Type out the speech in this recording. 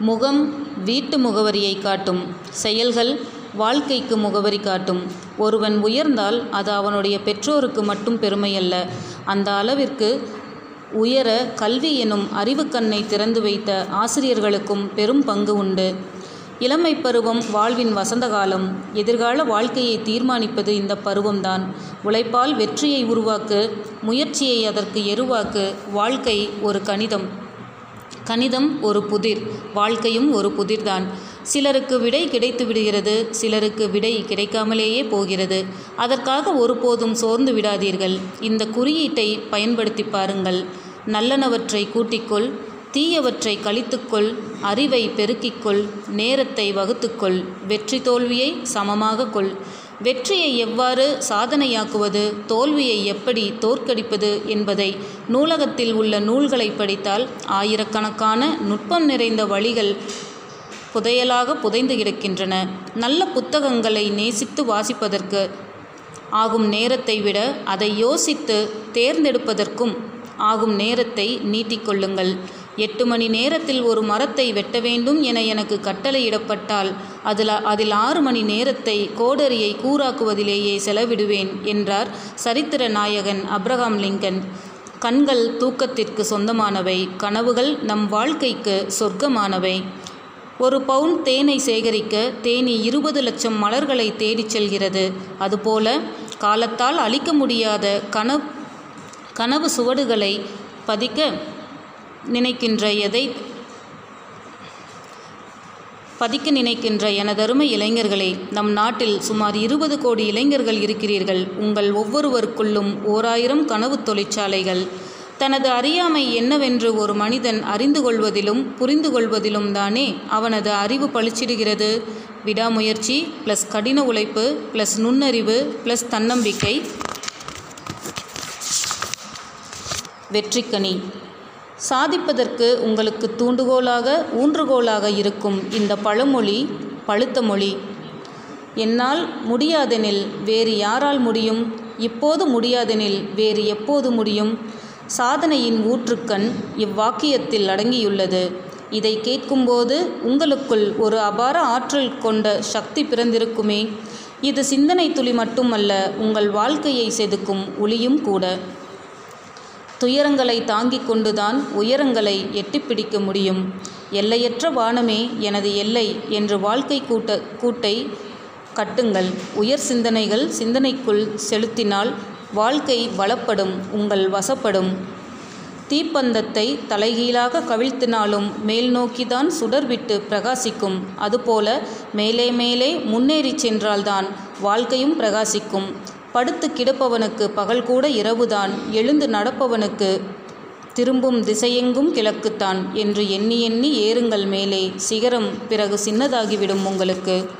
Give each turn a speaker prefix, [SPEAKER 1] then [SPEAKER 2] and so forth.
[SPEAKER 1] முகம் வீட்டு முகவரியை காட்டும் செயல்கள் வாழ்க்கைக்கு முகவரி காட்டும். ஒருவன் உயர்ந்தால் அது அவனுடைய பெற்றோருக்கு மட்டும் பெருமையல்ல. அந்த அளவிற்கு உயர கல்வி எனும் அறிவுக்கண்ணை திறந்து வைத்த ஆசிரியர்களுக்கும் பெரும் பங்கு உண்டு. இளமை பருவம் வாழ்வின் வசந்த காலம். எதிர்கால வாழ்க்கையை தீர்மானிப்பது இந்த பருவம்தான். உழைப்பால் வெற்றியை உருவாக்கு முயற்சியை அதற்கு எருவாக்கு வாழ்க்கை ஒரு கணிதம். கணிதம் ஒரு புதிர் வாழ்க்கையும் ஒரு புதிர்தான். சிலருக்கு விடை கிடைத்து விடுகிறது சிலருக்கு விடை கிடைக்காமலேயே போகிறது. அதற்காக ஒருபோதும் சோர்ந்து விடாதீர்கள். இந்த குறியீட்டை பயன்படுத்தி பாருங்கள். நல்லனவற்றை கூட்டிக்கொள் தீயவற்றை கழித்துக்கொள் அறிவை பெருக்கிக்கொள் நேரத்தை வகுத்துக்கொள் வெற்றி தோல்வியை சமமாக கொள். வெற்றியை எவ்வாறு சாதனையாக்குவது தோல்வியை எப்படி தோற்கடிப்பது என்பதை நூலகத்தில் உள்ள நூல்களை படித்தால் ஆயிரக்கணக்கான நுட்பம் நிறைந்த வழிகள் புதையலாக புதைந்து கிடக்கின்றன. நல்ல புத்தகங்களை நேசித்து வாசிப்பதற்கு ஆகும் நேரத்தை விட அதை யோசித்து தேர்ந்தெடுப்பதற்கும் ஆகும் நேரத்தை நீட்டிக்கொள்ளுங்கள் எட்டு மணி நேரத்தில் ஒரு மரத்தை வெட்ட வேண்டும் என எனக்கு கட்டளையிடப்பட்டால் அதில் அதில் ஆறு மணி நேரத்தை கோடரியை கூறாக்குவதிலேயே செலவிடுவேன் என்றார் சரித்திர நாயகன் அப்ரஹாம் லிங்கன். கண்கள் தூக்கத்திற்கு சொந்தமானவை கனவுகள் நம் வாழ்க்கைக்கு சொர்க்கமானவை. ஒரு பவுன் தேனை சேகரிக்க தேனி இருபது லட்சம் மலர்களை தேடிச் செல்கிறது. அதுபோல காலத்தால் அழிக்க முடியாத கனவு கனவு சுவடுகளை பதிக்க நினைக்கின்ற எதை பதிக்க நினைக்கின்ற எனதருமை இளைஞர்களே நம் நாட்டில் சுமார் இருபது கோடி இளைஞர்கள் இருக்கிறீர்கள். உங்கள் ஒவ்வொருவருக்குள்ளும் ஓராயிரம் கனவு தொழிற்சாலைகள். தனது அறியாமை என்னவென்று ஒரு மனிதன் அறிந்து கொள்வதிலும் புரிந்து கொள்வதிலும் தானே அவனது அறிவு பளிச்சிடுகிறது விடாமுயற்சி ப்ளஸ் கடின உழைப்பு ப்ளஸ் நுண்ணறிவு ப்ளஸ் தன்னம்பிக்கை. வெற்றிக்கனி. சாதிப்பதற்கு உங்களுக்கு தூண்டுகோலாக ஊன்றுகோலாக இருக்கும் இந்த பழமொழி பழுத்த மொழி. என்னால் முடியாதெனில் வேறு யாரால் முடியும்? இப்போது முடியாதெனில் வேறு எப்போது முடியும்? சாதனையின் ஊற்றுக்கண் இவ்வாக்கியத்தில் அடங்கியுள்ளது. இதை கேட்கும்போது உங்களுக்குள் ஒரு அபார ஆற்றல் கொண்ட சக்தி பிறந்திருக்குமே. இது சிந்தனை துளி மட்டுமல்ல உங்கள் வாழ்க்கையை செதுக்கும் ஒளியும் கூட. துயரங்களை தாங்கிக் கொண்டுதான் உயரங்களை எட்டிப்பிடிக்க முடியும். எல்லையற்ற வானமே எனது எல்லை என்று வாழ்க்கை கூட்ட கூட்டை கட்டுங்கள். உயர் சிந்தனைகள் சிந்தனைக்குள் செலுத்தினால் வாழ்க்கை வளப்படும் உங்கள் வசப்படும். தீப்பந்தத்தை தலைகீழாக கவிழ்த்தினாலும் மேல் நோக்கிதான் சுடர்விட்டு பிரகாசிக்கும். அதுபோல மேலே மேலே முன்னேறி சென்றால்தான் வாழ்க்கையும் பிரகாசிக்கும். படுத்து கிடப்பவனுக்கு பகல் கூட இரவுதான். எழுந்து நடப்பவனுக்கு திரும்பும் திசையெங்கும் கிழக்குத்தான் என்று எண்ணி எண்ணி ஏறுங்கள் மேலே. சிகரம் பிறகு சின்னதாகிவிடும் உங்களுக்கு.